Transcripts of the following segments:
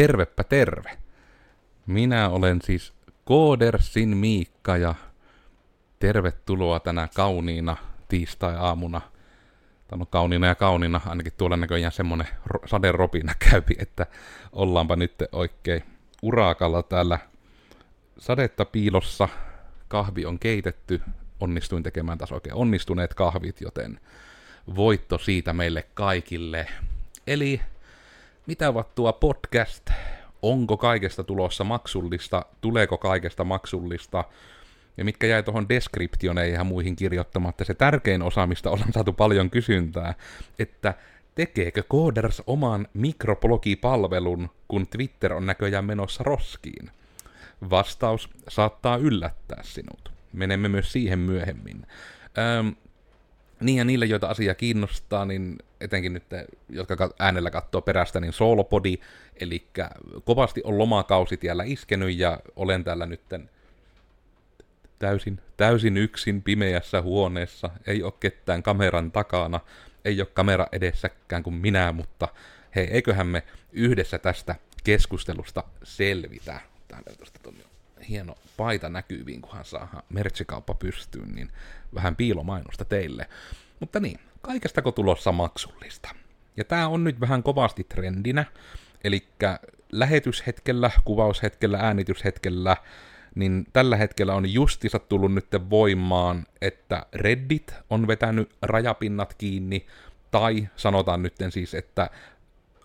tervepä terve. Minä olen siis Koodersin Miikka ja tervetuloa tänä kauniina tiistai-aamuna. Tämä on kauniina ja kauniina, ainakin tuolla näköjään semmonen saderopina käypi, että ollaanpa nyt oikein urakalla täällä sadetta piilossa. Kahvi on keitetty, onnistuin tekemään taas oikein onnistuneet kahvit, joten voitto siitä meille kaikille. Eli mitä ovat tuo podcast? Onko kaikesta tulossa maksullista? Tuleeko kaikesta maksullista? Ja mitkä jäi tuohon deskriptioneihin ja muihin kirjoittamatta, se tärkein osa, mistä ollaan saatu paljon kysyntää, että tekeekö Coders oman mikroblogipalvelun, kun Twitter on näköjään menossa roskiin? Vastaus saattaa yllättää sinut. Menemme myös siihen myöhemmin. Öm, niin ja niille, joita asia kiinnostaa, niin etenkin nyt, jotka äänellä katsoo perästä, niin Solopodi, eli kovasti on lomakausi tiellä iskenyt ja olen täällä nytten täysin, täysin yksin pimeässä huoneessa, ei ole ketään kameran takana, ei ole kamera edessäkään kuin minä, mutta hei, eiköhän me yhdessä tästä keskustelusta selvitä. Täällä tuosta hieno paita näkyviin, kunhan saa merchikauppa pystyyn, niin vähän piilomainosta teille. Mutta niin, kaikestako tulossa maksullista? Ja tämä on nyt vähän kovasti trendinä, eli lähetyshetkellä, kuvaushetkellä, äänityshetkellä, niin tällä hetkellä on justissa tullut nyt voimaan, että Reddit on vetänyt rajapinnat kiinni, tai sanotaan nyt siis, että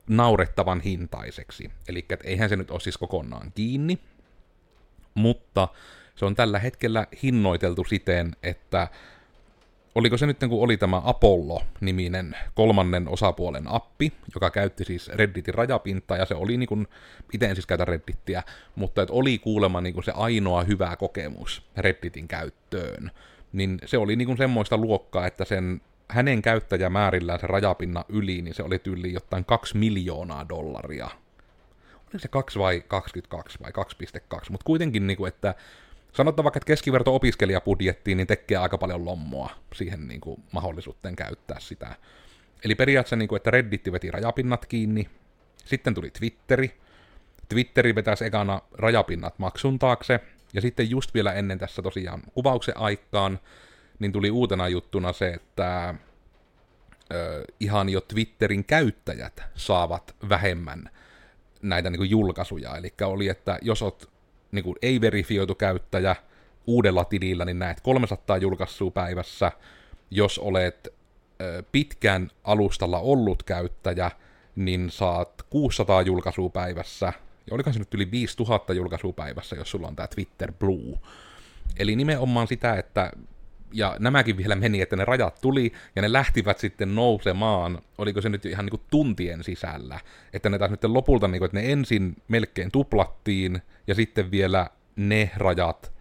naurettavan hintaiseksi. Eli eihän se nyt ole siis kokonaan kiinni, mutta se on tällä hetkellä hinnoiteltu siten, että oliko se nyt kun oli tämä Apollo-niminen kolmannen osapuolen appi, joka käytti siis Redditin rajapintaa, ja se oli niin kuin, itse en siis käytä Reddittiä, mutta että oli kuulemma niin kuin se ainoa hyvä kokemus Redditin käyttöön, niin se oli niin kuin semmoista luokkaa, että sen hänen käyttäjämäärillään se rajapinna yli, niin se oli tyyli jotain 2 miljoonaa dollaria. Oliko se 2 vai 22 vai 2,2, mutta kuitenkin, niin kuin, että sanotaan vaikka, että keskiverto opiskelijabudjettiin, niin tekee aika paljon lommoa siihen niin kuin, mahdollisuuteen käyttää sitä. Eli periaatteessa, niin kuin, että Redditti veti rajapinnat kiinni, sitten tuli Twitteri, Twitteri vetäisi ekana rajapinnat maksun taakse, ja sitten just vielä ennen tässä tosiaan kuvauksen aikaan, niin tuli uutena juttuna se, että ö, ihan jo Twitterin käyttäjät saavat vähemmän näitä niin kuin julkaisuja. Eli oli, että jos olet niin kuin ei-verifioitu käyttäjä uudella tilillä, niin näet 300 julkaisua päivässä. Jos olet pitkään alustalla ollut käyttäjä, niin saat 600 julkaisua päivässä. Ja olikohan se nyt yli 5000 julkaisua päivässä, jos sulla on tämä Twitter Blue. Eli nimenomaan sitä, että ja nämäkin vielä meni, että ne rajat tuli, ja ne lähtivät sitten nousemaan, oliko se nyt ihan niin kuin tuntien sisällä, että ne taas nyt lopulta, niin kuin, että ne ensin melkein tuplattiin, ja sitten vielä ne rajat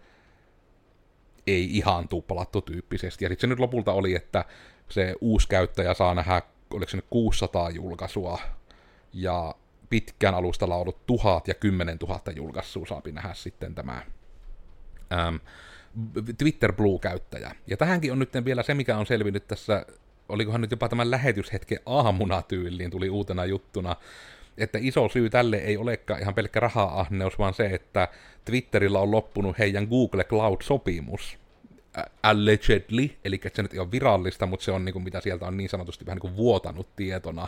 ei ihan tuplattu tyyppisesti, ja sitten se nyt lopulta oli, että se uusi käyttäjä saa nähdä, oliko se nyt 600 julkaisua, ja pitkään alustalla ollut tuhat ja kymmenen tuhatta julkaisua saapi nähdä sitten tämä ähm, Twitter Blue-käyttäjä. Ja tähänkin on nyt vielä se, mikä on selvinnyt tässä, olikohan nyt jopa tämän lähetyshetken aamuna tyyliin, tuli uutena juttuna, että iso syy tälle ei olekaan ihan pelkkä raha-ahneus, vaan se, että Twitterillä on loppunut heidän Google Cloud-sopimus. Allegedly, eli se nyt ei ole virallista, mutta se on niin kuin, mitä sieltä on niin sanotusti vähän niin kuin vuotanut tietona.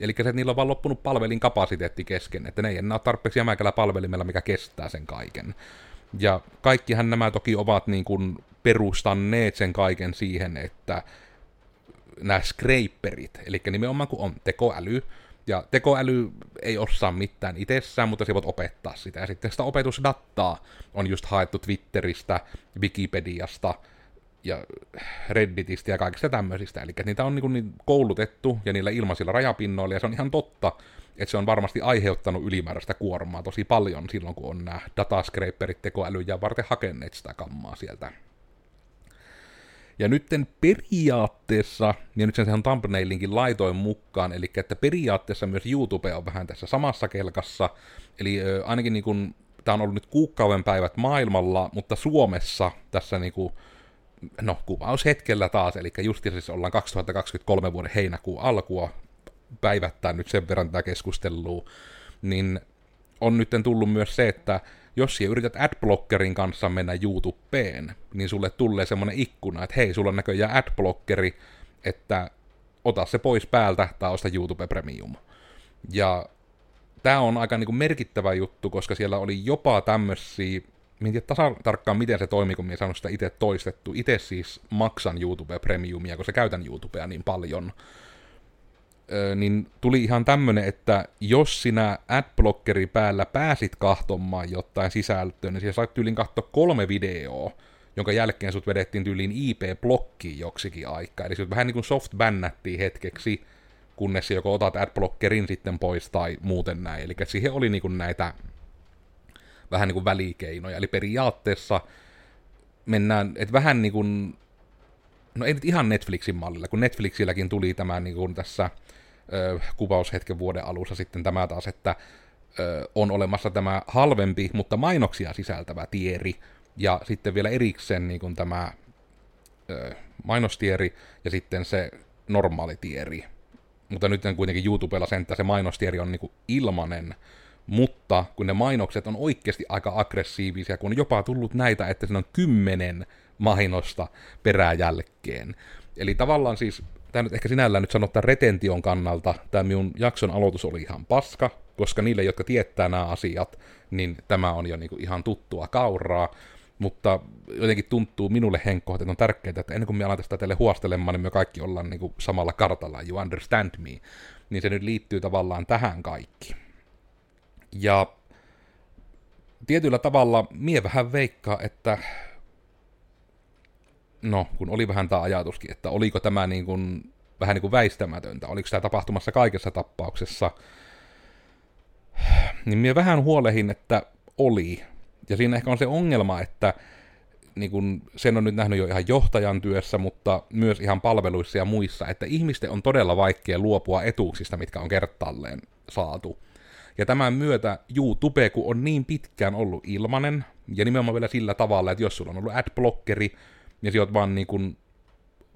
Eli se, että niillä on vaan loppunut palvelin kapasiteetti kesken, että ne ei enää ole tarpeeksi jämäkällä palvelimella, mikä kestää sen kaiken. Ja kaikkihan nämä toki ovat niin kuin perustanneet sen kaiken siihen, että nämä scraperit, eli nimenomaan kun on tekoäly, ja tekoäly ei osaa mitään itsessään, mutta se voit opettaa sitä. Ja sitten sitä opetusdataa on just haettu Twitteristä, Wikipediasta ja Redditistä ja kaikista tämmöisistä. Eli niitä on niin, niin koulutettu ja niillä ilmaisilla rajapinnoilla, ja se on ihan totta, että se on varmasti aiheuttanut ylimääräistä kuormaa tosi paljon silloin, kun on nämä datascraperit tekoälyjä varten hakeneet sitä kammaa sieltä. Ja nytten periaatteessa, ja nyt sen sehän thumbnailinkin laitoin mukaan, eli että periaatteessa myös YouTube on vähän tässä samassa kelkassa, eli ö, ainakin niin kuin, tämä on ollut nyt kuukauden päivät maailmalla, mutta Suomessa tässä niin kuin, no kuvaushetkellä taas, eli just siis ollaan 2023 vuoden heinäkuun alkua, päivättää nyt sen verran tätä keskustelua, niin on nyt tullut myös se, että jos sinä yrität adblockerin kanssa mennä YouTubeen, niin sulle tulee semmoinen ikkuna, että hei, sulla on näköjään adblockeri, että ota se pois päältä tai osta YouTube Premium. Ja tämä on aika niinku merkittävä juttu, koska siellä oli jopa tämmöisiä, en tiedä tasa tarkkaan miten se toimii, kun minä sanon sitä itse toistettu. Itse siis maksan YouTube Premiumia, koska käytän YouTubea niin paljon. Niin tuli ihan tämmönen, että jos sinä adblockeri päällä pääsit kahtomaan jotain sisältöä, niin siellä sait tyylin katsoa kolme videoa, jonka jälkeen sut vedettiin tyyliin IP-blokkiin joksikin aikaa. Eli sut vähän niin kuin soft bännättiin hetkeksi, kunnes joko otat adblockerin sitten pois tai muuten näin. Eli siihen oli niin kuin näitä vähän niin kuin välikeinoja. Eli periaatteessa mennään, että vähän niin kuin, no ei nyt ihan Netflixin mallilla, kun Netflixilläkin tuli tämä niin kuin tässä ö, kuvaushetken vuoden alussa sitten tämä taas, että ö, on olemassa tämä halvempi, mutta mainoksia sisältävä tieri, ja sitten vielä erikseen niin kuin tämä ö, mainostieri ja sitten se normaali tieri. Mutta nyt kuitenkin YouTubella sen, että se mainostieri on niin kuin ilmanen, mutta kun ne mainokset on oikeasti aika aggressiivisia, kun on jopa tullut näitä, että siinä on kymmenen mainosta peräjälkeen. Eli tavallaan siis, tämä nyt ehkä sinällään nyt sanottaa retention kannalta, tämä minun jakson aloitus oli ihan paska, koska niille, jotka tietää nämä asiat, niin tämä on jo niinku ihan tuttua kauraa, mutta jotenkin tuntuu minulle Henkko, että on tärkeää, että ennen kuin me aletaan sitä teille huostelemaan, niin me kaikki ollaan niinku samalla kartalla, you understand me, niin se nyt liittyy tavallaan tähän kaikki. Ja tietyllä tavalla mie vähän veikkaa, että no, kun oli vähän tämä ajatuskin, että oliko tämä niin kuin, vähän niin kuin väistämätöntä, oliko tämä tapahtumassa kaikessa tappauksessa, niin minä vähän huolehin, että oli. Ja siinä ehkä on se ongelma, että niin kun, sen on nyt nähnyt jo ihan johtajan työssä, mutta myös ihan palveluissa ja muissa, että ihmisten on todella vaikea luopua etuuksista, mitkä on kertaalleen saatu. Ja tämän myötä YouTube, kun on niin pitkään ollut ilmanen, ja nimenomaan vielä sillä tavalla, että jos sulla on ollut adblockeri, niin sä oot vaan niin kuin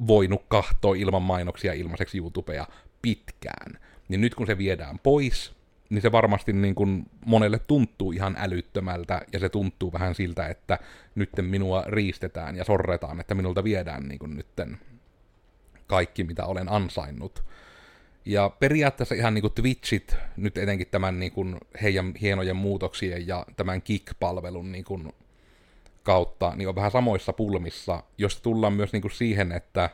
voinut kahtoa ilman mainoksia ilmaiseksi YouTubea pitkään. Niin nyt kun se viedään pois, niin se varmasti niin kuin monelle tuntuu ihan älyttömältä, ja se tuntuu vähän siltä, että nytten minua riistetään ja sorretaan, että minulta viedään niin kuin nytten kaikki, mitä olen ansainnut. Ja periaatteessa ihan niin kuin Twitchit, nyt etenkin tämän niin kuin heidän hienojen muutoksien ja tämän Kick-palvelun niin kuin kautta, niin on vähän samoissa pulmissa, josta tullaan myös niin kuin siihen, että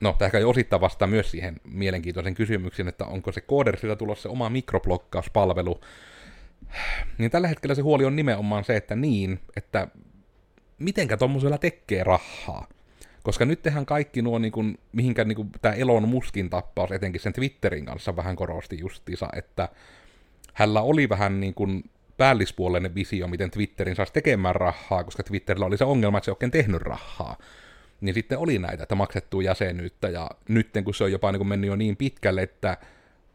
no, tämä ehkä osittain vastaa myös siihen mielenkiintoisen kysymyksen, että onko se Codersilla tulossa oma mikroblokkauspalvelu, niin tällä hetkellä se huoli on nimenomaan se, että niin, että mitenkä tuommoisella tekee rahaa. Koska nyt tehdään kaikki nuo, niin kuin, mihinkä niin kuin, tämä Elon Muskin tappaus etenkin sen Twitterin kanssa vähän korosti justiinsa, että hänellä oli vähän niin kuin päällispuolinen visio, miten Twitterin saisi tekemään rahaa, koska Twitterillä oli se ongelma, että se ei oikein tehnyt rahaa. Niin sitten oli näitä, että maksettuu jäsenyyttä, ja nyt kun se on jopa niin kuin mennyt jo niin pitkälle, että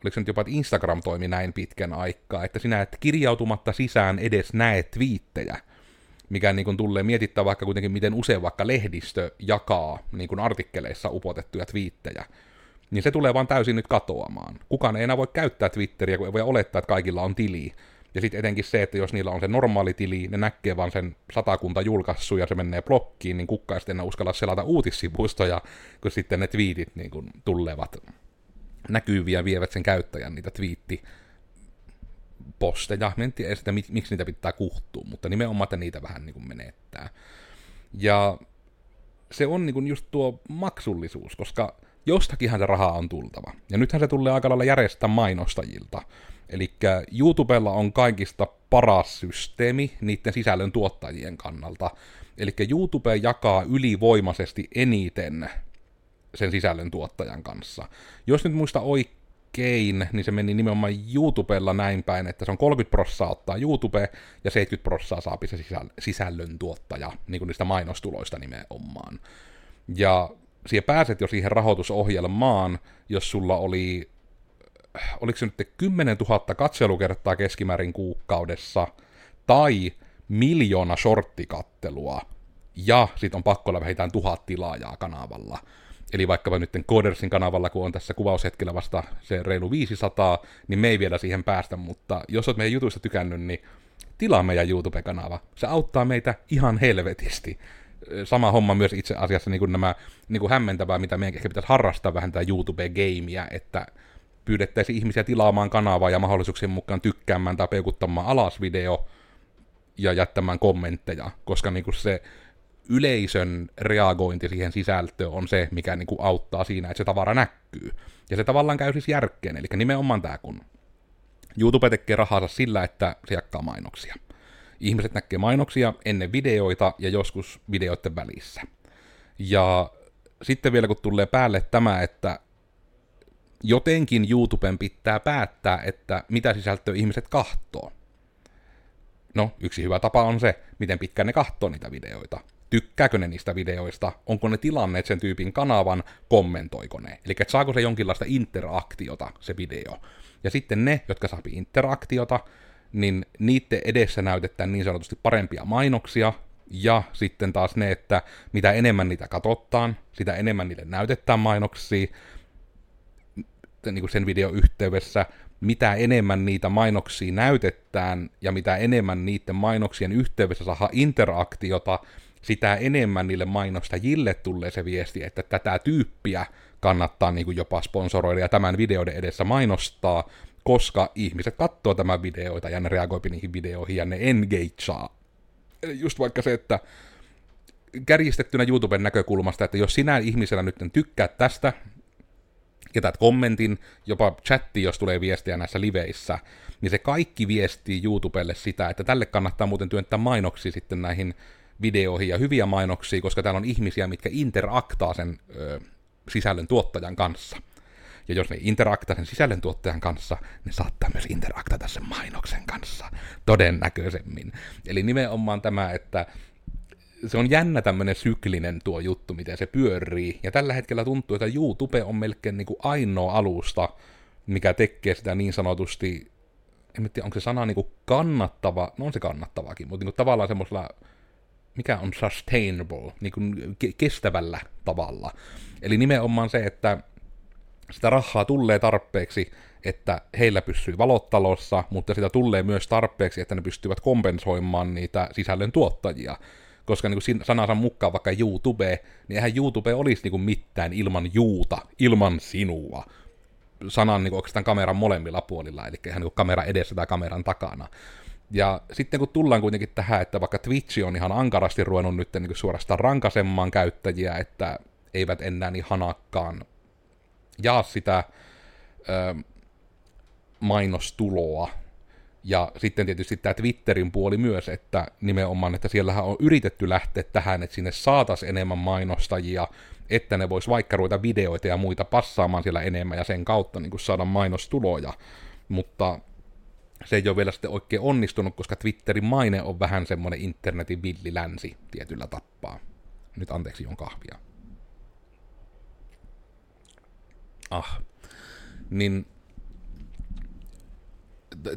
oliko se nyt jopa, että Instagram toimi näin pitkän aikaa, että sinä et kirjautumatta sisään edes näe twiittejä, mikä niin kuin tulee mietittää vaikka kuitenkin, miten usein vaikka lehdistö jakaa niin kuin artikkeleissa upotettuja twiittejä, niin se tulee vaan täysin nyt katoamaan. Kukaan ei enää voi käyttää Twitteriä, kun ei voi olettaa, että kaikilla on tili. Ja sitten etenkin se, että jos niillä on se normaali tili, ne näkee vaan sen satakunta julkaissut ja se menee blokkiin, niin kukka sitten uskalla selata uutissivustoja, kun sitten ne twiitit niin kuin tullevat näkyviä vievät sen käyttäjän niitä twiitti posteja. en tiedä sitä, miksi niitä pitää kuhtua, mutta nimenomaan, että niitä vähän niin kuin menettää. Ja se on niin just tuo maksullisuus, koska jostakinhan se rahaa on tultava. Ja nythän se tulee aika lailla järjestää mainostajilta. Eli YouTubella on kaikista paras systeemi niiden sisällön tuottajien kannalta. Eli YouTube jakaa ylivoimaisesti eniten sen sisällön tuottajan kanssa. Jos nyt muista oikein, Kein, niin se meni nimenomaan YouTubella näin päin, että se on 30 prossaa ottaa YouTube ja 70 prossaa saapi se sisällön tuottaja, niin niistä mainostuloista nimenomaan. Ja siihen pääset jo siihen rahoitusohjelmaan, jos sulla oli, oliko se nyt 10 000 katselukertaa keskimäärin kuukaudessa, tai miljoona shorttikattelua, ja sit on pakko olla vähintään tuhat tilaajaa kanavalla. Eli vaikkapa nyt Codersin kanavalla, kun on tässä kuvaushetkellä vasta se reilu 500, niin me ei vielä siihen päästä, mutta jos olet meidän jutuista tykännyt, niin tilaa meidän YouTube-kanava. Se auttaa meitä ihan helvetisti. Sama homma myös itse asiassa niin kuin nämä niin kuin hämmentävää, mitä meidän ehkä pitäisi harrastaa vähän tämä YouTube-gameia, että pyydettäisiin ihmisiä tilaamaan kanavaa ja mahdollisuuksien mukaan tykkäämään tai peukuttamaan alas video ja jättämään kommentteja, koska niin kuin se yleisön reagointi siihen sisältöön on se, mikä niin kuin auttaa siinä, että se tavara näkyy. Ja se tavallaan käy siis järkeen, eli nimenomaan tämä, kun YouTube tekee rahansa sillä, että se jakaa mainoksia. Ihmiset näkee mainoksia ennen videoita ja joskus videoiden välissä. Ja sitten vielä kun tulee päälle tämä, että jotenkin YouTuben pitää päättää, että mitä sisältöä ihmiset kahtoo. No, yksi hyvä tapa on se, miten pitkään ne kahtoo niitä videoita. Tykkääkö ne niistä videoista, onko ne tilanneet sen tyypin kanavan, kommentoiko ne. Eli saako se jonkinlaista interaktiota, se video. Ja sitten ne, jotka saa interaktiota, niin niiden edessä näytetään niin sanotusti parempia mainoksia, ja sitten taas ne, että mitä enemmän niitä katsottaan, sitä enemmän niille näytetään mainoksia, niin kuin sen videon yhteydessä, mitä enemmän niitä mainoksia näytetään ja mitä enemmän niiden mainoksien yhteydessä saa interaktiota, sitä enemmän niille mainostajille tulee se viesti, että tätä tyyppiä kannattaa niin kuin jopa sponsoroida ja tämän videoiden edessä mainostaa, koska ihmiset katsoo tämän videoita ja ne reagoipi niihin videoihin ja ne engagea. Just vaikka se, että kärjistettynä YouTuben näkökulmasta, että jos sinä ihmisenä nyt tykkäät tästä, jätät kommentin, jopa chatti, jos tulee viestiä näissä liveissä, niin se kaikki viestii YouTubelle sitä, että tälle kannattaa muuten työntää mainoksia sitten näihin videoihin ja hyviä mainoksia, koska täällä on ihmisiä, mitkä interaktaa sen ö, sisällön tuottajan kanssa. Ja jos ne interaktaa sen sisällön tuottajan kanssa, ne saattaa myös interaktata sen mainoksen kanssa, todennäköisemmin. Eli nimenomaan tämä, että se on jännä tämmöinen syklinen tuo juttu, miten se pyörii. Ja tällä hetkellä tuntuu, että YouTube on melkein niin kuin ainoa alusta, mikä tekee sitä niin sanotusti, en tiedä, onko se sana niin kuin kannattava, no on se kannattavakin, mutta niin kuin tavallaan semmoisella, mikä on sustainable, niin kuin ke- kestävällä tavalla. Eli nimenomaan se, että sitä rahaa tulee tarpeeksi, että heillä pysyy valottalossa, mutta sitä tulee myös tarpeeksi, että ne pystyvät kompensoimaan niitä sisällön tuottajia koska niin kuin sanansa mukaan vaikka YouTube, niin eihän YouTube olisi niin kuin mitään ilman juuta, ilman sinua. Sanan niin oikeastaan kameran molemmilla puolilla, eli ihan niin kamera edessä tai kameran takana. Ja sitten kun tullaan kuitenkin tähän, että vaikka Twitch on ihan ankarasti ruvennut nyt niin kuin suorastaan rankasemmaan käyttäjiä, että eivät enää niin hanakkaan jaa sitä ö, mainostuloa ja sitten tietysti tämä Twitterin puoli myös, että nimenomaan, että siellähän on yritetty lähteä tähän, että sinne saataisiin enemmän mainostajia, että ne vois vaikka ruveta videoita ja muita passaamaan siellä enemmän ja sen kautta niin saada mainostuloja. Mutta se ei ole vielä sitten oikein onnistunut, koska Twitterin maine on vähän semmoinen internetin villilänsi tietyllä tappaa. Nyt anteeksi, on kahvia. Ah. Niin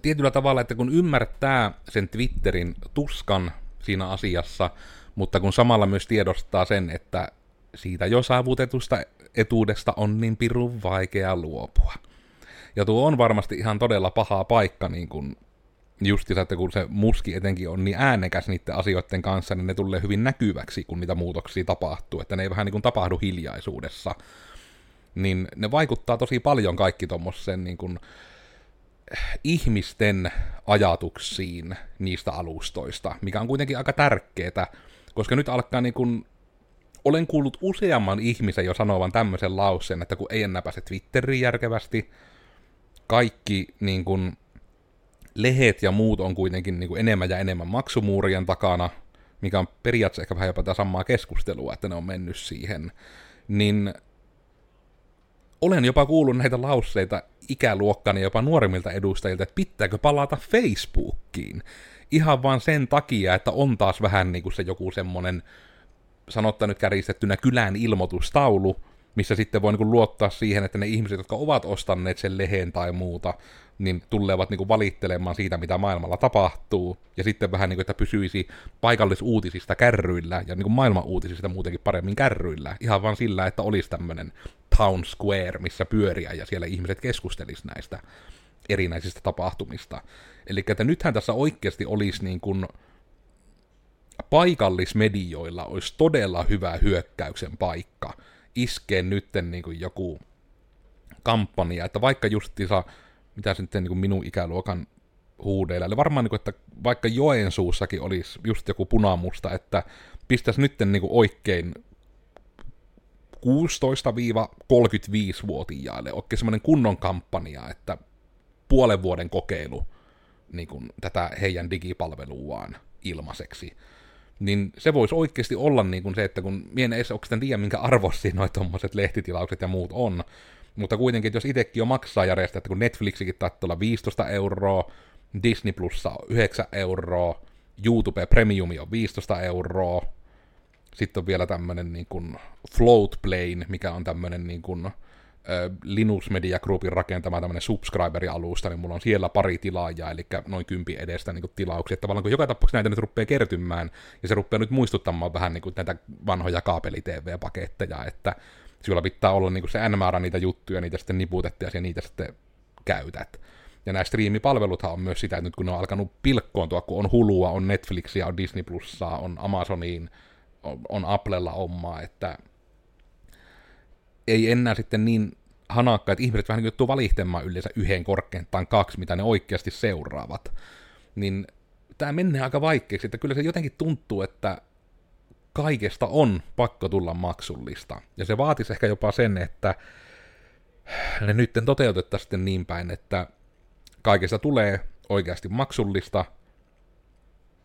tietyllä tavalla, että kun ymmärtää sen Twitterin tuskan siinä asiassa, mutta kun samalla myös tiedostaa sen, että siitä jo saavutetusta etuudesta on niin pirun vaikea luopua. Ja tuo on varmasti ihan todella paha paikka, niin kun justiinsa, että kun se muski etenkin on niin äänekäs niiden asioiden kanssa, niin ne tulee hyvin näkyväksi, kun niitä muutoksia tapahtuu, että ne ei vähän niin kuin tapahdu hiljaisuudessa. Niin ne vaikuttaa tosi paljon kaikki tuommoisen niin kuin, ihmisten ajatuksiin niistä alustoista, mikä on kuitenkin aika tärkeää, koska nyt alkaa niin kuin, olen kuullut useamman ihmisen jo sanovan tämmöisen lauseen, että kun ei enää pääse Twitteriin järkevästi, kaikki niin kuin, lehet ja muut on kuitenkin niin kuin enemmän ja enemmän maksumuurien takana, mikä on periaatteessa ehkä vähän jopa tätä samaa keskustelua, että ne on mennyt siihen, niin olen jopa kuullut näitä lauseita ikäluokkani jopa nuoremmilta edustajilta, että pitääkö palata Facebookiin. Ihan vaan sen takia, että on taas vähän niin kuin se joku semmonen, sanottaa nyt kärjistettynä kylän ilmoitustaulu, missä sitten voi niin luottaa siihen, että ne ihmiset, jotka ovat ostaneet sen lehen tai muuta, niin tulevat niin valittelemaan siitä, mitä maailmalla tapahtuu, ja sitten vähän niin kuin, että pysyisi paikallisuutisista kärryillä, ja niin maailman uutisista muutenkin paremmin kärryillä, ihan vaan sillä, että olisi tämmöinen town square, missä pyöriä, ja siellä ihmiset keskustelis näistä erinäisistä tapahtumista. Eli että nythän tässä oikeasti olisi niin kuin paikallismedioilla olisi todella hyvä hyökkäyksen paikka iskee nytten niin kuin joku kampanja, että vaikka justiinsa, mitä nyt niin kuin minun ikäluokan huudeilla, eli varmaan, niin kuin, että vaikka Joensuussakin olisi just joku punamusta, että pistäisi nytten niin kuin oikein 16-35-vuotiaille oikein semmoinen kunnon kampanja, että puolen vuoden kokeilu niin kuin, tätä heidän digipalveluaan ilmaiseksi niin se voisi oikeasti olla niin kuin se, että kun mien ei oikeastaan tiedä, minkä arvossa noin tuommoiset lehtitilaukset ja muut on, mutta kuitenkin, että jos itsekin jo maksaa järjestää, että kun Netflixikin taitaa olla 15 euroa, Disney Plussa on 9 euroa, YouTube Premium on 15 euroa, sitten on vielä tämmönen niin kuin Float Plane, mikä on tämmönen niin kuin Linux Media Groupin rakentama tämmöinen subscriberi-alusta, niin mulla on siellä pari tilaajaa, eli noin kympi edestä niin tilauksia. Tavallaan kun joka tapauksessa näitä nyt rupeaa kertymään, ja se rupeaa nyt muistuttamaan vähän niin kuin näitä vanhoja kaapeli-TV-paketteja, että sillä pitää olla niin kuin se n määrä niitä juttuja, niitä sitten niputette ja niitä sitten käytät. Ja nämä striimipalveluthan on myös sitä, että nyt kun ne on alkanut pilkkoontua, kun on Hulua, on Netflixia, on Disney Plussaa, on Amazoniin, on, on Applella omaa, että ei enää sitten niin hanakka, että ihmiset vähän niin joutuu valittamaan yleensä yhden korkeintaan kaksi, mitä ne oikeasti seuraavat. Niin tämä menee aika vaikeaksi, että kyllä se jotenkin tuntuu, että kaikesta on pakko tulla maksullista. Ja se vaatisi ehkä jopa sen, että ne nyt toteutettaisiin sitten niin päin, että kaikesta tulee oikeasti maksullista,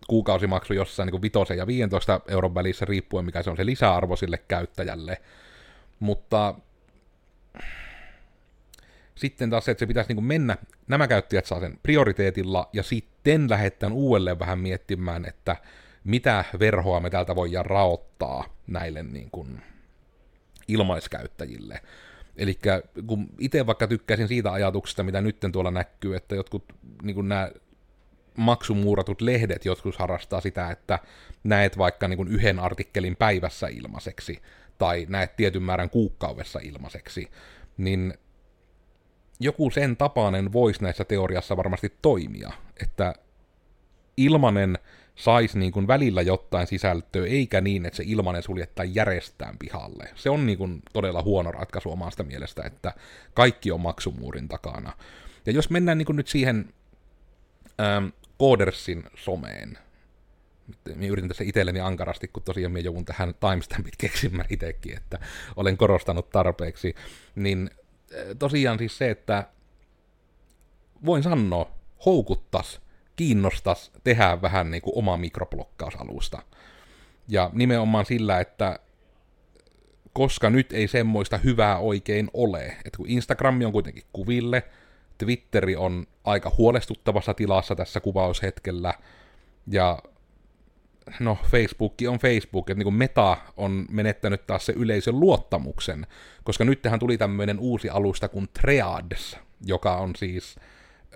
kuukausimaksu jossain niin 5 ja 15 euron välissä riippuen mikä se on se lisäarvo sille käyttäjälle, mutta sitten taas se, että se pitäisi niin mennä, nämä käyttäjät saa sen prioriteetilla, ja sitten lähdetään uudelleen vähän miettimään, että mitä verhoa me täältä voidaan raottaa näille niin kuin ilmaiskäyttäjille. Eli kun itse vaikka tykkäisin siitä ajatuksesta, mitä nyt tuolla näkyy, että jotkut niin kuin nämä maksumuuratut lehdet joskus harrastaa sitä, että näet vaikka niin kuin yhden artikkelin päivässä ilmaiseksi, tai näet tietyn määrän kuukaudessa ilmaiseksi, niin joku sen tapainen voisi näissä teoriassa varmasti toimia, että ilmanen saisi niin kuin välillä jotain sisältöä, eikä niin, että se ilmanen suljettaa järjestään pihalle. Se on niin kuin todella huono ratkaisu omasta mielestä, että kaikki on maksumuurin takana. Ja jos mennään niin kuin nyt siihen ähm, Codersin someen, minä yritin tässä itselleni ankarasti, kun tosiaan minä joudun tähän timestampit keksimään itsekin, että olen korostanut tarpeeksi, niin äh, tosiaan siis se, että voin sanoa, houkuttas, kiinnostas tehdä vähän niin kuin oma mikroblokkausalusta. Ja nimenomaan sillä, että koska nyt ei semmoista hyvää oikein ole, että kun Instagrami on kuitenkin kuville, Twitteri on aika huolestuttavassa tilassa tässä kuvaushetkellä, ja no Facebook on Facebook, että niin Meta on menettänyt taas se yleisön luottamuksen, koska nyt tähän tuli tämmöinen uusi alusta kuin Threads, joka on siis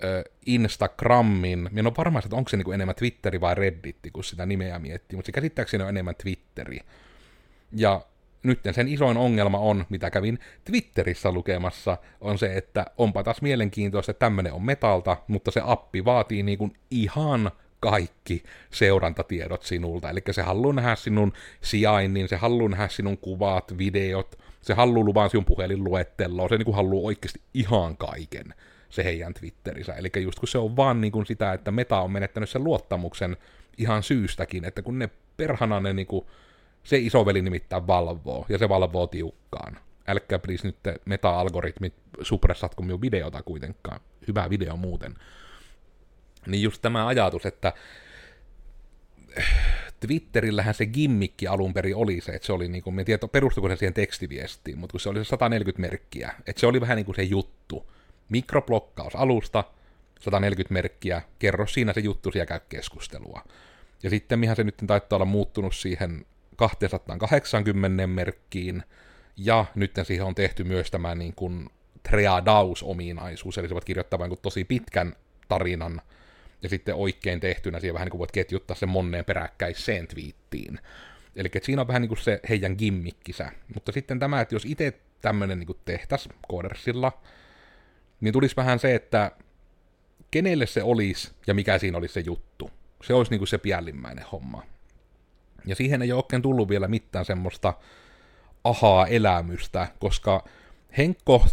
äh, Instagramin, minä ole varma, että onko se niin kuin enemmän Twitteri vai Redditti, kun sitä nimeä miettii, mutta se käsittääkseni on enemmän Twitteri. Ja nyt sen isoin ongelma on, mitä kävin Twitterissä lukemassa, on se, että onpa taas mielenkiintoista, että tämmöinen on metalta, mutta se appi vaatii niin kuin ihan kaikki seurantatiedot sinulta. Eli se haluaa nähdä sinun sijainnin, se haluaa nähdä sinun kuvat, videot, se haluaa luvaa sinun puhelinluetteloon, se niin kuin haluaa oikeasti ihan kaiken se heidän Twitterissä. Eli just kun se on vaan niin kuin sitä, että Meta on menettänyt sen luottamuksen ihan syystäkin, että kun ne perhana ne niin kuin, se isoveli nimittäin valvoo, ja se valvoo tiukkaan. Älkää please nyt meta-algoritmit suppressatko minun videota kuitenkaan. Hyvä video muuten. Niin just tämä ajatus, että Twitterillähän se gimmikki alun perin oli se, että se oli niin kuin, en tiedä perustuiko se siihen tekstiviestiin, mutta kun se oli se 140 merkkiä, että se oli vähän niin kuin se juttu. Mikroblokkaus alusta, 140 merkkiä, kerro siinä se juttu ja käy keskustelua. Ja sitten mihän se nyt taitaa olla muuttunut siihen 280 merkkiin, ja nyt siihen on tehty myös tämä niin kuin treadaus-ominaisuus, eli sä voit kirjoittaa vain tosi pitkän tarinan, ja sitten oikein tehtynä siihen vähän niin kuin voit ketjuttaa sen monneen peräkkäiseen twiittiin. Eli siinä on vähän niin kuin se heidän gimmikkisä. Mutta sitten tämä, että jos itse tämmöinen niin tehtäs Codersilla, niin tulisi vähän se, että kenelle se olisi ja mikä siinä olisi se juttu. Se olisi niin kuin se piällimmäinen homma. Ja siihen ei ole oikein tullut vielä mitään semmoista ahaa-elämystä, koska Henkko,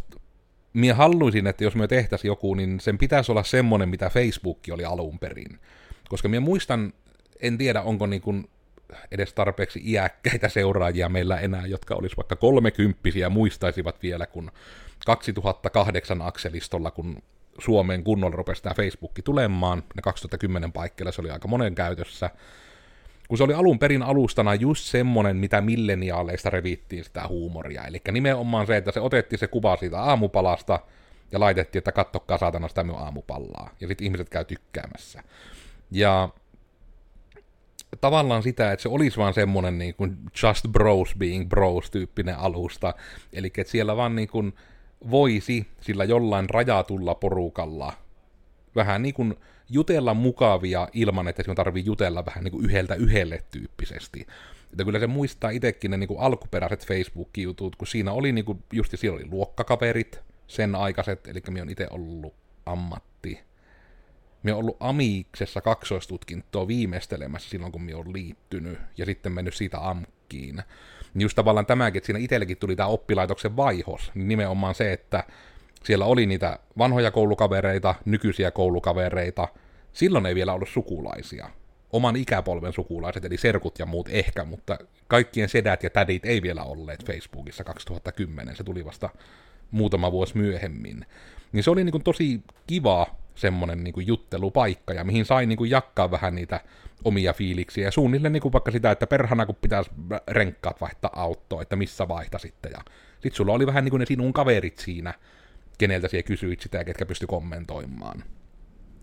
minä haluaisin, että jos me tehtäisiin joku, niin sen pitäisi olla semmoinen, mitä Facebook oli alun perin. Koska minä muistan, en tiedä onko niin kuin edes tarpeeksi iäkkäitä seuraajia meillä enää, jotka olisi vaikka kolmekymppisiä muistaisivat vielä, kun 2008 akselistolla, kun Suomeen kunnolla rupesi tämä Facebook tulemaan, ne 2010 paikkeilla se oli aika monen käytössä, kun se oli alun perin alustana just semmonen, mitä milleniaaleista revittiin sitä huumoria. Eli nimenomaan se, että se otettiin se kuva siitä aamupalasta ja laitettiin, että kattokaa saatana sitä minun aamupallaa. Ja sitten ihmiset käy tykkäämässä. Ja tavallaan sitä, että se olisi vaan semmonen niin kuin just bros being bros tyyppinen alusta. Eli että siellä vaan niin kuin voisi sillä jollain rajatulla porukalla vähän niin kuin jutella mukavia ilman, että sinun tarvii jutella vähän niin kuin yhdeltä yhdelle tyyppisesti. Että kyllä se muistaa itsekin ne niin kuin alkuperäiset Facebook-jutut, kun siinä oli niin kuin, just siinä oli luokkakaverit, sen aikaiset, eli minä on itse ollut ammatti. Minä ollut Amiksessa kaksoistutkintoa viimeistelemässä silloin, kun minä olen liittynyt, ja sitten mennyt siitä AMKkiin. Niin just tavallaan tämäkin, että siinä itsellekin tuli tämä oppilaitoksen vaihos, niin nimenomaan se, että siellä oli niitä vanhoja koulukavereita, nykyisiä koulukavereita. Silloin ei vielä ollut sukulaisia. Oman ikäpolven sukulaiset, eli serkut ja muut ehkä, mutta kaikkien sedät ja tädit ei vielä olleet Facebookissa 2010. Se tuli vasta muutama vuosi myöhemmin. Niin se oli niin kuin tosi kiva semmonen niin kuin juttelupaikka, ja mihin sai niin kuin jakkaa vähän niitä omia fiiliksiä, ja suunnilleen niin kuin vaikka sitä, että perhana kun pitäisi renkkaat vaihtaa autoa, että missä vaihta sitten, ja sit sulla oli vähän niin kuin ne sinun kaverit siinä, keneltä siellä kysyit sitä ketkä pysty kommentoimaan.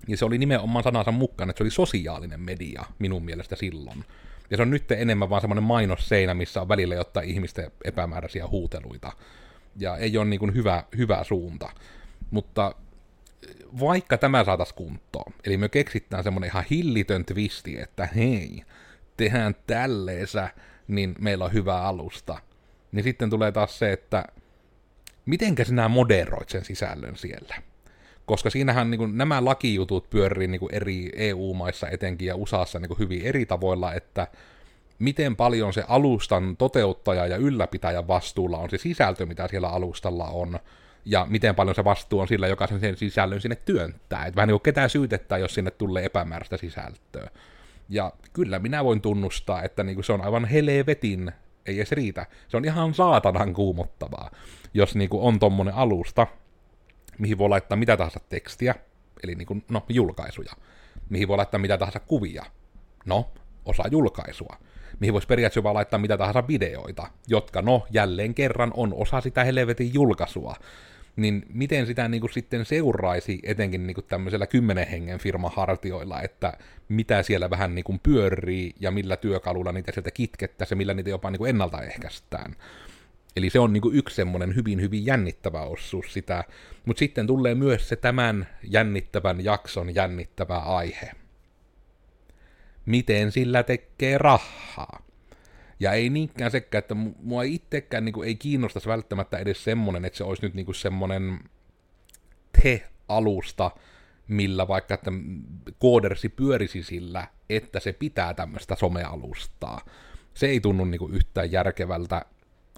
Ja se oli nimenomaan sanansa mukaan, että se oli sosiaalinen media minun mielestä silloin. Ja se on nyt enemmän vaan semmoinen mainosseinä, missä on välillä jotain ihmisten epämääräisiä huuteluita. Ja ei ole niin kuin hyvä, hyvä suunta. Mutta vaikka tämä saataisiin kuntoon, eli me keksittään semmoinen ihan hillitön twisti, että hei, tehdään tälleensä, niin meillä on hyvä alusta. Niin sitten tulee taas se, että mitenkä sinä moderoit sen sisällön siellä? Koska siinähän niin kuin, nämä lakijutut pyörii niin kuin eri EU-maissa etenkin ja USAssa niin kuin hyvin eri tavoilla, että miten paljon se alustan toteuttaja ja ylläpitäjän vastuulla on se sisältö, mitä siellä alustalla on, ja miten paljon se vastuu on sillä, joka sen sisällön sinne työntää. Että vähän niin kuin ketään syytetään, jos sinne tulee epämääräistä sisältöä. Ja kyllä minä voin tunnustaa, että niin kuin se on aivan helvetin ei edes riitä. Se on ihan saatanan kuumottavaa, jos niinku on tommonen alusta, mihin voi laittaa mitä tahansa tekstiä, eli niinku, no, julkaisuja, mihin voi laittaa mitä tahansa kuvia, no, osa julkaisua, mihin voisi periaatteessa laittaa mitä tahansa videoita, jotka, no, jälleen kerran on osa sitä helvetin julkaisua, niin miten sitä niin kuin sitten seuraisi etenkin niin kuin tämmöisellä kymmenen hengen firman hartioilla, että mitä siellä vähän niin kuin pyörii ja millä työkalulla niitä sieltä kitkettäisiin ja millä niitä jopa niin kuin ennaltaehkäistään. Eli se on niin kuin yksi semmoinen hyvin, hyvin jännittävä osuus sitä, mutta sitten tulee myös se tämän jännittävän jakson jännittävä aihe. Miten sillä tekee rahaa? Ja ei niinkään sekään, että mua itsekään niin kuin, ei kiinnostaisi välttämättä edes semmonen, että se olisi nyt niin kuin semmonen te-alusta, millä vaikka että koodersi pyörisi sillä, että se pitää tämmöistä somealustaa. Se ei tunnu niin kuin yhtään järkevältä,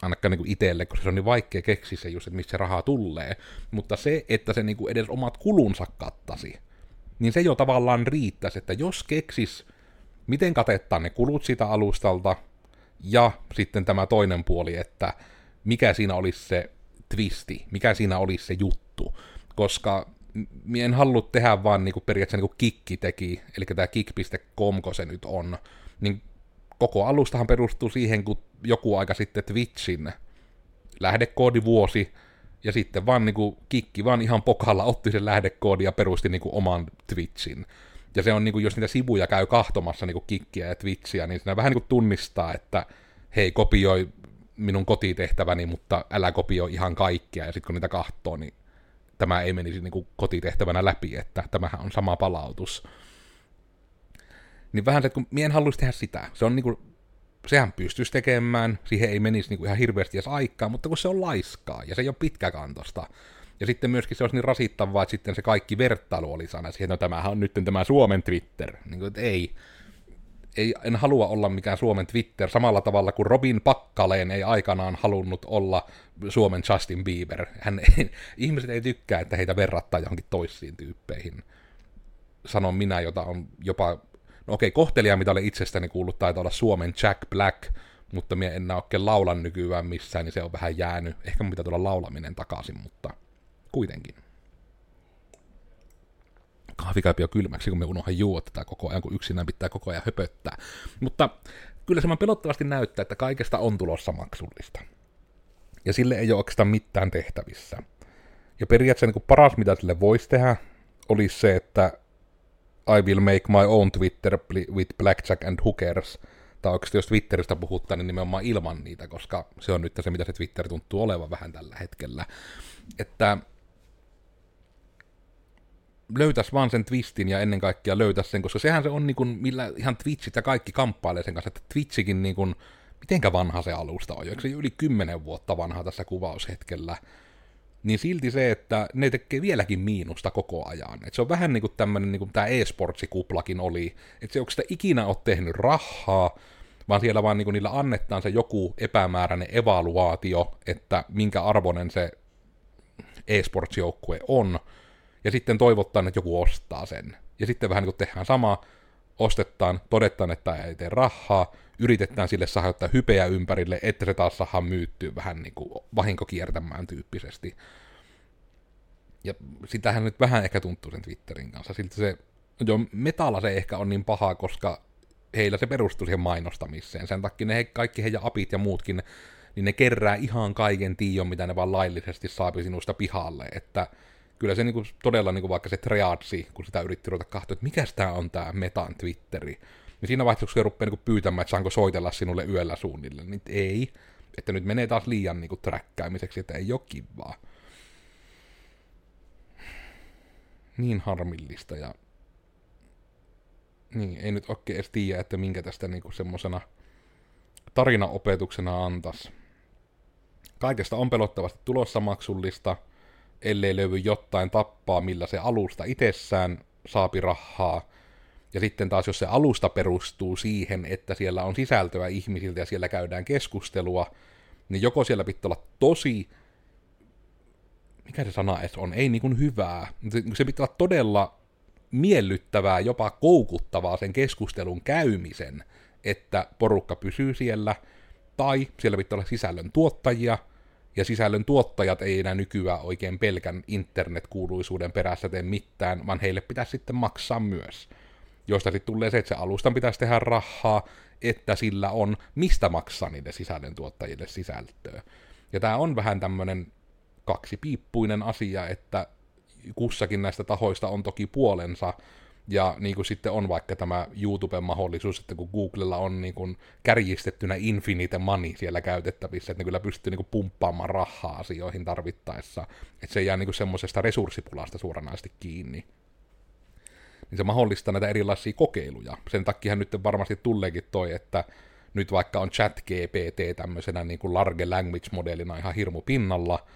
ainakaan niin itselle, koska se on niin vaikea keksiä se just, että mistä se raha tulee. Mutta se, että se niin kuin edes omat kulunsa kattasi, niin se jo tavallaan riittäisi, että jos keksis, miten katettaa ne kulut sitä alustalta, ja sitten tämä toinen puoli, että mikä siinä olisi se twisti, mikä siinä olisi se juttu, koska minä en halua tehdä vaan niin kuin periaatteessa niin kuin Kikki teki, eli tämä kick.com, se nyt on, niin koko alustahan perustuu siihen, kun joku aika sitten Twitchin lähdekoodivuosi, ja sitten vaan niin kuin Kikki vaan ihan pokalla otti sen lähdekoodin ja perusti niin kuin oman Twitchin. Ja se on niin kuin, jos niitä sivuja käy kahtomassa niin kuin Kikkiä ja Twitchiä, niin siinä vähän niin kuin tunnistaa, että hei, kopioi minun kotitehtäväni, mutta älä kopioi ihan kaikkia, ja sitten kun niitä kahtoo, niin tämä ei menisi niin kuin kotitehtävänä läpi, että tämähän on sama palautus. Niin vähän se, että kun mien en haluaisi tehdä sitä, se on niin kuin, sehän pystyisi tekemään, siihen ei menisi niin kuin ihan hirveästi edes aikaa, mutta kun se on laiskaa, ja se ei ole pitkäkantosta, ja sitten myöskin se olisi niin rasittavaa, että sitten se kaikki vertailu olisi aina siihen, että no tämähän on nyt tämä Suomen Twitter. Niin kuin, että ei, ei, en halua olla mikään Suomen Twitter samalla tavalla kuin Robin Pakkaleen ei aikanaan halunnut olla Suomen Justin Bieber. Hän ei, ihmiset ei tykkää, että heitä verrattaa johonkin toisiin tyyppeihin. Sanon minä, jota on jopa, no okei, kohtelija, mitä olen itsestäni kuullut, taitaa olla Suomen Jack Black, mutta minä en oikein laulan nykyään missään, niin se on vähän jäänyt. Ehkä mun pitää tulla laulaminen takaisin, mutta kuitenkin kahvi käypi jo kylmäksi, kun me unohan juo tätä koko ajan, kun yksinään pitää koko ajan höpöttää. Mutta kyllä se vaan pelottavasti näyttää, että kaikesta on tulossa maksullista. Ja sille ei ole oikeastaan mitään tehtävissä. Ja periaatteessa niin paras, mitä sille voisi tehdä, olisi se, että I will make my own Twitter with blackjack and hookers. Tai oikeasti jos Twitteristä puhuttaa, niin nimenomaan ilman niitä, koska se on nyt se, mitä se Twitter tuntuu olevan vähän tällä hetkellä. Että löytäisi vaan sen twistin ja ennen kaikkea löytäisi sen, koska sehän se on niin kuin, millä ihan Twitchit ja kaikki kamppailee sen kanssa, että Twitchikin niin kuin, mitenkä vanha se alusta on, eikö se yli kymmenen vuotta vanha tässä kuvaushetkellä, niin silti se, että ne tekee vieläkin miinusta koko ajan. Et se on vähän niin kuin tämmöinen, niin kuin tämä e-sportsikuplakin oli, että se onko sitä ikinä ole tehnyt rahaa, vaan siellä vaan niin kuin niillä annetaan se joku epämääräinen evaluaatio, että minkä arvoinen se e-sportsjoukkue on, ja sitten toivottaan, että joku ostaa sen. Ja sitten vähän niin kuin tehdään sama, ostetaan, todetaan, että ei tee rahaa, yritetään sille saada hypeä ympärille, että se taas saadaan myyttyä vähän niin kuin vahinkokiertämään tyyppisesti. Ja sitähän nyt vähän ehkä tuntuu sen Twitterin kanssa. Silti se, jo metalla se ehkä on niin paha, koska heillä se perustuu siihen mainostamiseen. Sen takia ne he, kaikki heidän apit ja muutkin, niin ne kerää ihan kaiken tiion, mitä ne vaan laillisesti saapi sinusta pihalle. Että kyllä se niinku todella niinku vaikka se Treatsi, kun sitä yritti ruveta katsoa, että mikä tämä on tämä Metan Twitteri, niin siinä vaiheessa, kun rupeaa niinku pyytämään, että saanko soitella sinulle yöllä suunnille, niin ei. Että nyt menee taas liian niinku träkkäämiseksi, että ei ole kivaa. Niin harmillista ja niin, ei nyt oikein edes tiedä, että minkä tästä niinku semmosena tarinaopetuksena antas. Kaikesta on pelottavasti tulossa maksullista – ellei löydy jotain tappaa, millä se alusta itsessään saapi rahaa. Ja sitten taas, jos se alusta perustuu siihen, että siellä on sisältöä ihmisiltä ja siellä käydään keskustelua, niin joko siellä pitää olla tosi, mikä se sana edes on, ei niin kuin hyvää, se pitää olla todella miellyttävää, jopa koukuttavaa sen keskustelun käymisen, että porukka pysyy siellä, tai siellä pitää olla sisällön tuottajia, ja sisällön tuottajat ei enää nykyään oikein pelkän internetkuuluisuuden perässä tee mitään, vaan heille pitäisi sitten maksaa myös. Josta sitten tulee se, että se alustan pitäisi tehdä rahaa, että sillä on mistä maksaa niille sisällön tuottajille sisältöä. Ja tämä on vähän tämmöinen kaksipiippuinen asia, että kussakin näistä tahoista on toki puolensa, ja niin kuin sitten on vaikka tämä YouTuben mahdollisuus, että kun Googlella on niin kuin kärjistettynä infinite money siellä käytettävissä, että ne kyllä pystyy niin kuin pumppaamaan rahaa asioihin tarvittaessa, että se ei jää niin kuin semmoisesta resurssipulasta suoranaisesti kiinni. Niin se mahdollistaa näitä erilaisia kokeiluja. Sen takia nyt varmasti tulleekin toi, että nyt vaikka on chat GPT tämmöisenä niin kuin large language-modelina ihan hirmu pinnalla,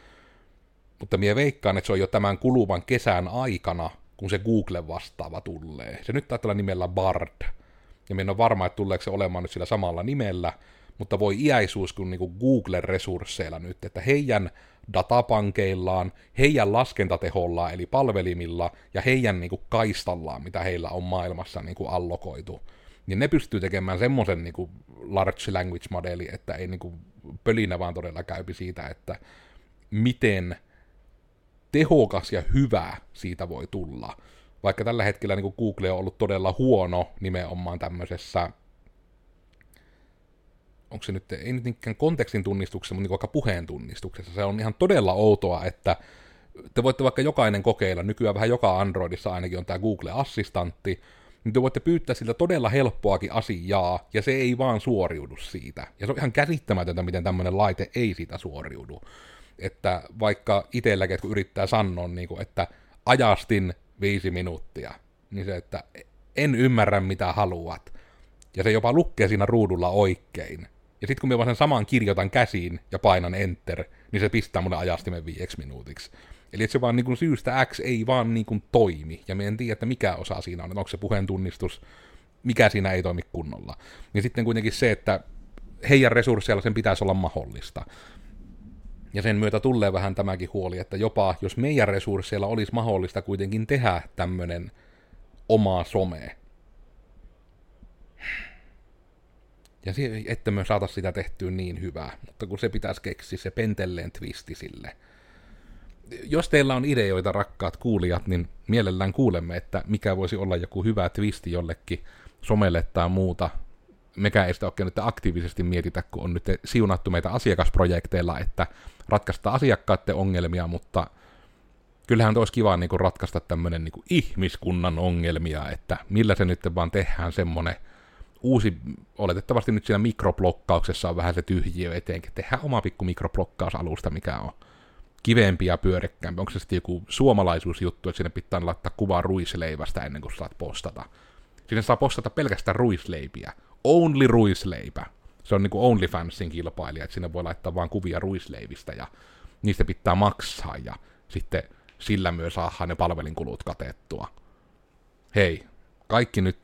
mutta mie veikkaan, että se on jo tämän kuluvan kesän aikana kun se Google vastaava tulee. Se nyt taitaa olla nimellä Bard. Ja minä en ole varma, että tuleeko se olemaan nyt sillä samalla nimellä, mutta voi iäisuus kuin niinku Google-resursseilla nyt, että heidän datapankeillaan, heidän laskentatehollaan eli palvelimilla ja heidän niinku kaistallaan, mitä heillä on maailmassa niinku allokoitu, niin ne pystyy tekemään semmoisen niinku large language modeli, että ei niinku pölinä vaan todella käypi siitä, että miten tehokas ja hyvä siitä voi tulla. Vaikka tällä hetkellä niin Google on ollut todella huono nimenomaan tämmöisessä, onko se nyt, ei nyt niinkään kontekstin tunnistuksessa, mutta niin vaikka puheen tunnistuksessa. Se on ihan todella outoa, että te voitte vaikka jokainen kokeilla, nykyään vähän joka Androidissa ainakin on tämä Google Assistantti, niin te voitte pyytää siltä todella helppoakin asiaa, ja se ei vaan suoriudu siitä. Ja se on ihan käsittämätöntä, miten tämmöinen laite ei siitä suoriudu. Että vaikka itselläkin, kun yrittää sanoa, niin kuin, että ajastin viisi minuuttia, niin se, että en ymmärrä mitä haluat. Ja se jopa lukee siinä ruudulla oikein. Ja sitten kun mä vaan sen saman kirjoitan käsiin ja painan enter, niin se pistää mulle ajastimen viieksi minuutiksi. Eli se vaan niin kuin syystä X ei vaan niin kuin toimi, ja me en tiedä, että mikä osa siinä on, onko se puheen tunnistus, mikä siinä ei toimi kunnolla. Ja sitten kuitenkin se, että heidän resursseilla sen pitäisi olla mahdollista. Ja sen myötä tulee vähän tämäkin huoli, että jopa jos meidän resursseilla olisi mahdollista kuitenkin tehdä tämmöinen oma some, ja että me saata sitä tehtyä niin hyvää, mutta kun se pitäisi keksiä se pentelleen twisti sille. Jos teillä on ideoita, rakkaat kuulijat, niin mielellään kuulemme, että mikä voisi olla joku hyvä twisti jollekin somelle tai muuta. Mekä ei sitä oikein nyt aktiivisesti mietitä, kun on nyt siunattu meitä asiakasprojekteilla, että ratkaista asiakkaiden ongelmia, mutta kyllähän olisi kiva niin kuin ratkaista tämmöinen niin ihmiskunnan ongelmia, että millä se nyt vaan tehdään semmoinen uusi, oletettavasti nyt siinä mikroblokkauksessa on vähän se tyhjiö eteenkin. Tehdään oma pikku mikroblokkausalusta, mikä on kivempi ja pyörekkäämpi. Onko se sitten joku suomalaisuusjuttu, että sinne pitää laittaa kuvaa ruisleivästä ennen kuin saat postata. Sinne saa postata pelkästään ruisleipiä. Only ruisleipä. Se on niinku OnlyFansin kilpailija, että sinne voi laittaa vain kuvia ruisleivistä ja niistä pitää maksaa ja sitten sillä myös saadaan ne palvelinkulut katettua. Hei, kaikki nyt,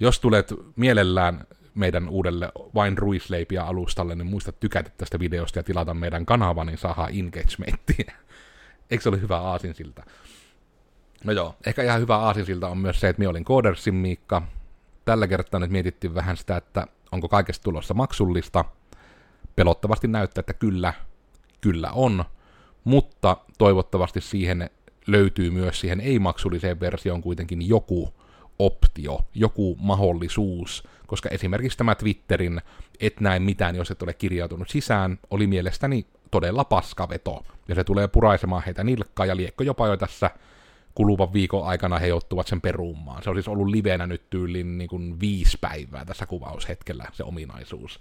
jos tulet mielellään meidän uudelle vain ruisleipiä alustalle, niin muista tykätä tästä videosta ja tilata meidän kanava, niin saadaan engagementtia. Eikö se ole hyvä aasinsilta? No joo, ehkä ihan hyvä aasinsilta on myös se, että minä olin Codersin Miikka. Tällä kertaa nyt mietittiin vähän sitä, että onko kaikesta tulossa maksullista. Pelottavasti näyttää, että kyllä, kyllä on, mutta toivottavasti siihen löytyy myös siihen ei-maksulliseen versioon kuitenkin joku optio, joku mahdollisuus, koska esimerkiksi tämä Twitterin et näe mitään, jos et ole kirjautunut sisään, oli mielestäni todella paskaveto, ja se tulee puraisemaan heitä nilkkaa, ja liekko jopa jo tässä kuluvan viikon aikana he joutuvat sen perumaan. Se on siis ollut livenä nyt tyylin niin kuin viisi päivää tässä kuvaushetkellä, se ominaisuus.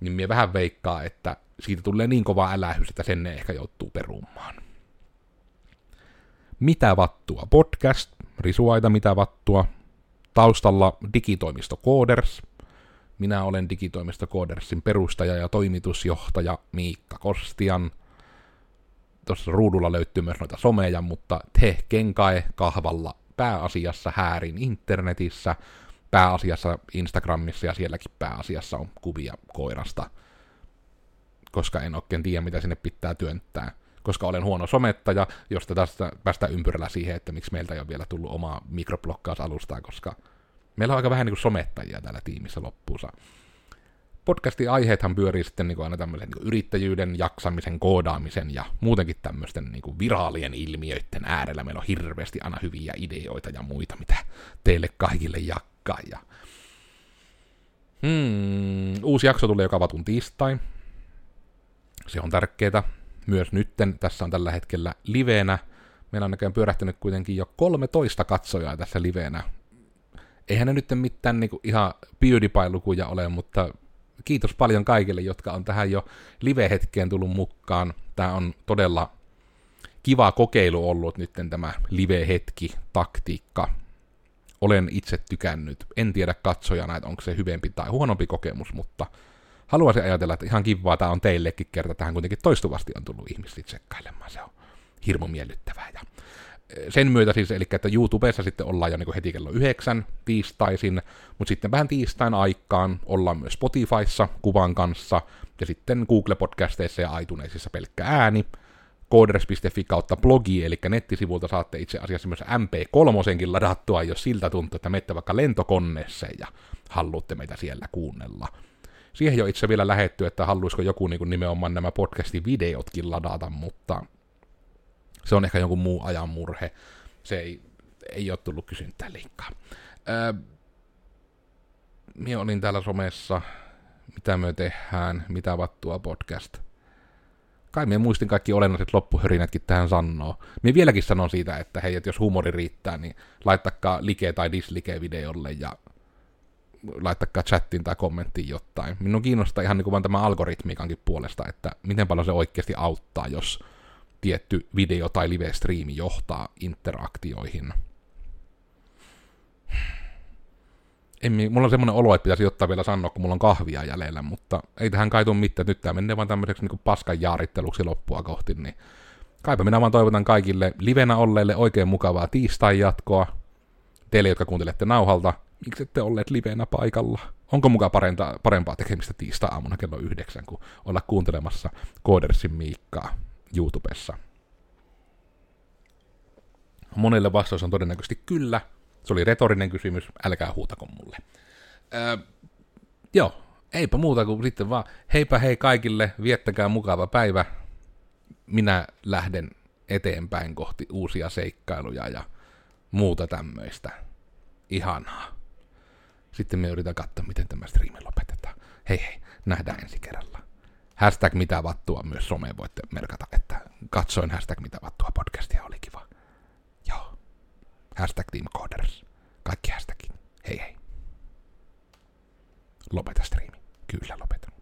Niin minä vähän veikkaa, että siitä tulee niin kova älähys, että sen ne ehkä joutuu perumaan. Mitä vattua podcast, risuaita mitä vattua, Taustalla digitoimisto Coders. Minä olen digitoimisto Codersin perustaja ja toimitusjohtaja Miikka Kostian. Tuossa ruudulla löytyy myös noita someja, mutta te kenkae kahvalla pääasiassa häärin internetissä, pääasiassa Instagramissa ja sielläkin pääasiassa on kuvia koirasta, koska en oikein tiedä, mitä sinne pitää työntää koska olen huono somettaja, josta tästä päästään ympyrällä siihen, että miksi meiltä ei ole vielä tullut omaa mikroblokkaus-alustaa, koska meillä on aika vähän niin kuin somettajia täällä tiimissä loppuunsa. Podcastin aiheethan pyörii sitten niin kuin aina tämmöisen niin yrittäjyyden, jaksamisen, koodaamisen ja muutenkin tämmöisten niin kuin viraalien ilmiöiden äärellä. Meillä on hirveästi aina hyviä ideoita ja muita, mitä teille kaikille jakkaa. Ja... Hmm, uusi jakso tulee joka vatun tiistai. Se on tärkeää myös nytten. Tässä on tällä hetkellä liveenä. Meillä on näköjään pyörähtänyt kuitenkin jo 13 katsojaa tässä liveenä. Eihän ne nyt mitään niin ihan PewDiePie-lukuja ole, mutta kiitos paljon kaikille, jotka on tähän jo live-hetkeen tullut mukaan. Tämä on todella kiva kokeilu ollut nyt tämä live-hetki, taktiikka. Olen itse tykännyt. En tiedä katsojana, että onko se hyvempi tai huonompi kokemus, mutta haluaisin ajatella, että ihan kivaa tämä on teillekin kerta. Tähän kuitenkin toistuvasti on tullut ihmiset tsekkailemaan. Se on hirmu miellyttävää. Ja sen myötä siis, eli että YouTubessa sitten ollaan jo niin heti kello yhdeksän tiistaisin, mutta sitten vähän tiistain aikaan ollaan myös Spotifyssa kuvan kanssa, ja sitten Google-podcasteissa ja iTunesissa pelkkä ääni, coders.fi kautta blogi, eli nettisivulta saatte itse asiassa myös MP3 ladattua, jos siltä tuntuu, että menette vaikka lentokoneeseen ja haluatte meitä siellä kuunnella. Siihen jo itse vielä lähetty, että haluaisiko joku niin nimenomaan nämä podcastin videotkin ladata, mutta se on ehkä jonkun muu ajan murhe. Se ei, ei ole tullut kysyntää liikaa. Öö, minä olin täällä somessa, mitä me tehdään, mitä vattua podcast. kai me muistin kaikki olennaiset loppuhörinätkin tähän sanoo. Me vieläkin sanon siitä, että hei, että jos humori riittää, niin laittakaa like tai dislike videolle ja laittakaa chattiin tai kommenttiin jotain. Minun kiinnostaa ihan niin kuin vaan tämä algoritmiikankin puolesta, että miten paljon se oikeasti auttaa, jos tietty video tai live-striimi johtaa interaktioihin. En, mulla on semmoinen olo, että pitäisi ottaa vielä sanoa, kun mulla on kahvia jäljellä, mutta ei tähän kai tule mitään. Nyt tämä menee vaan tämmöiseksi niin paskan jaaritteluksi loppua kohti, niin kaipa minä vaan toivotan kaikille livenä olleille oikein mukavaa tiistai jatkoa. Teille, jotka kuuntelette nauhalta, miksi ette olleet livenä paikalla? Onko mukaan parempaa, parempaa tekemistä tiistai-aamuna kello yhdeksän, kuin olla kuuntelemassa Koodersin Miikkaa YouTubessa? Monelle vastaus on todennäköisesti kyllä. Se oli retorinen kysymys, älkää huutako mulle. Öö, joo, eipä muuta kuin sitten vaan heipä hei kaikille, viettäkää mukava päivä. Minä lähden eteenpäin kohti uusia seikkailuja ja muuta tämmöistä. Ihanaa. Sitten me yritän katsoa, miten tämä striimi lopetetaan. Hei hei, nähdään ensi kerralla hashtag mitä vattua myös someen voitte merkata, että katsoin hashtag mitä vattua podcastia, oli kiva. Joo. Hashtag Team Coders. Kaikki hashtagit. Hei hei. Lopeta striimi. Kyllä lopeta.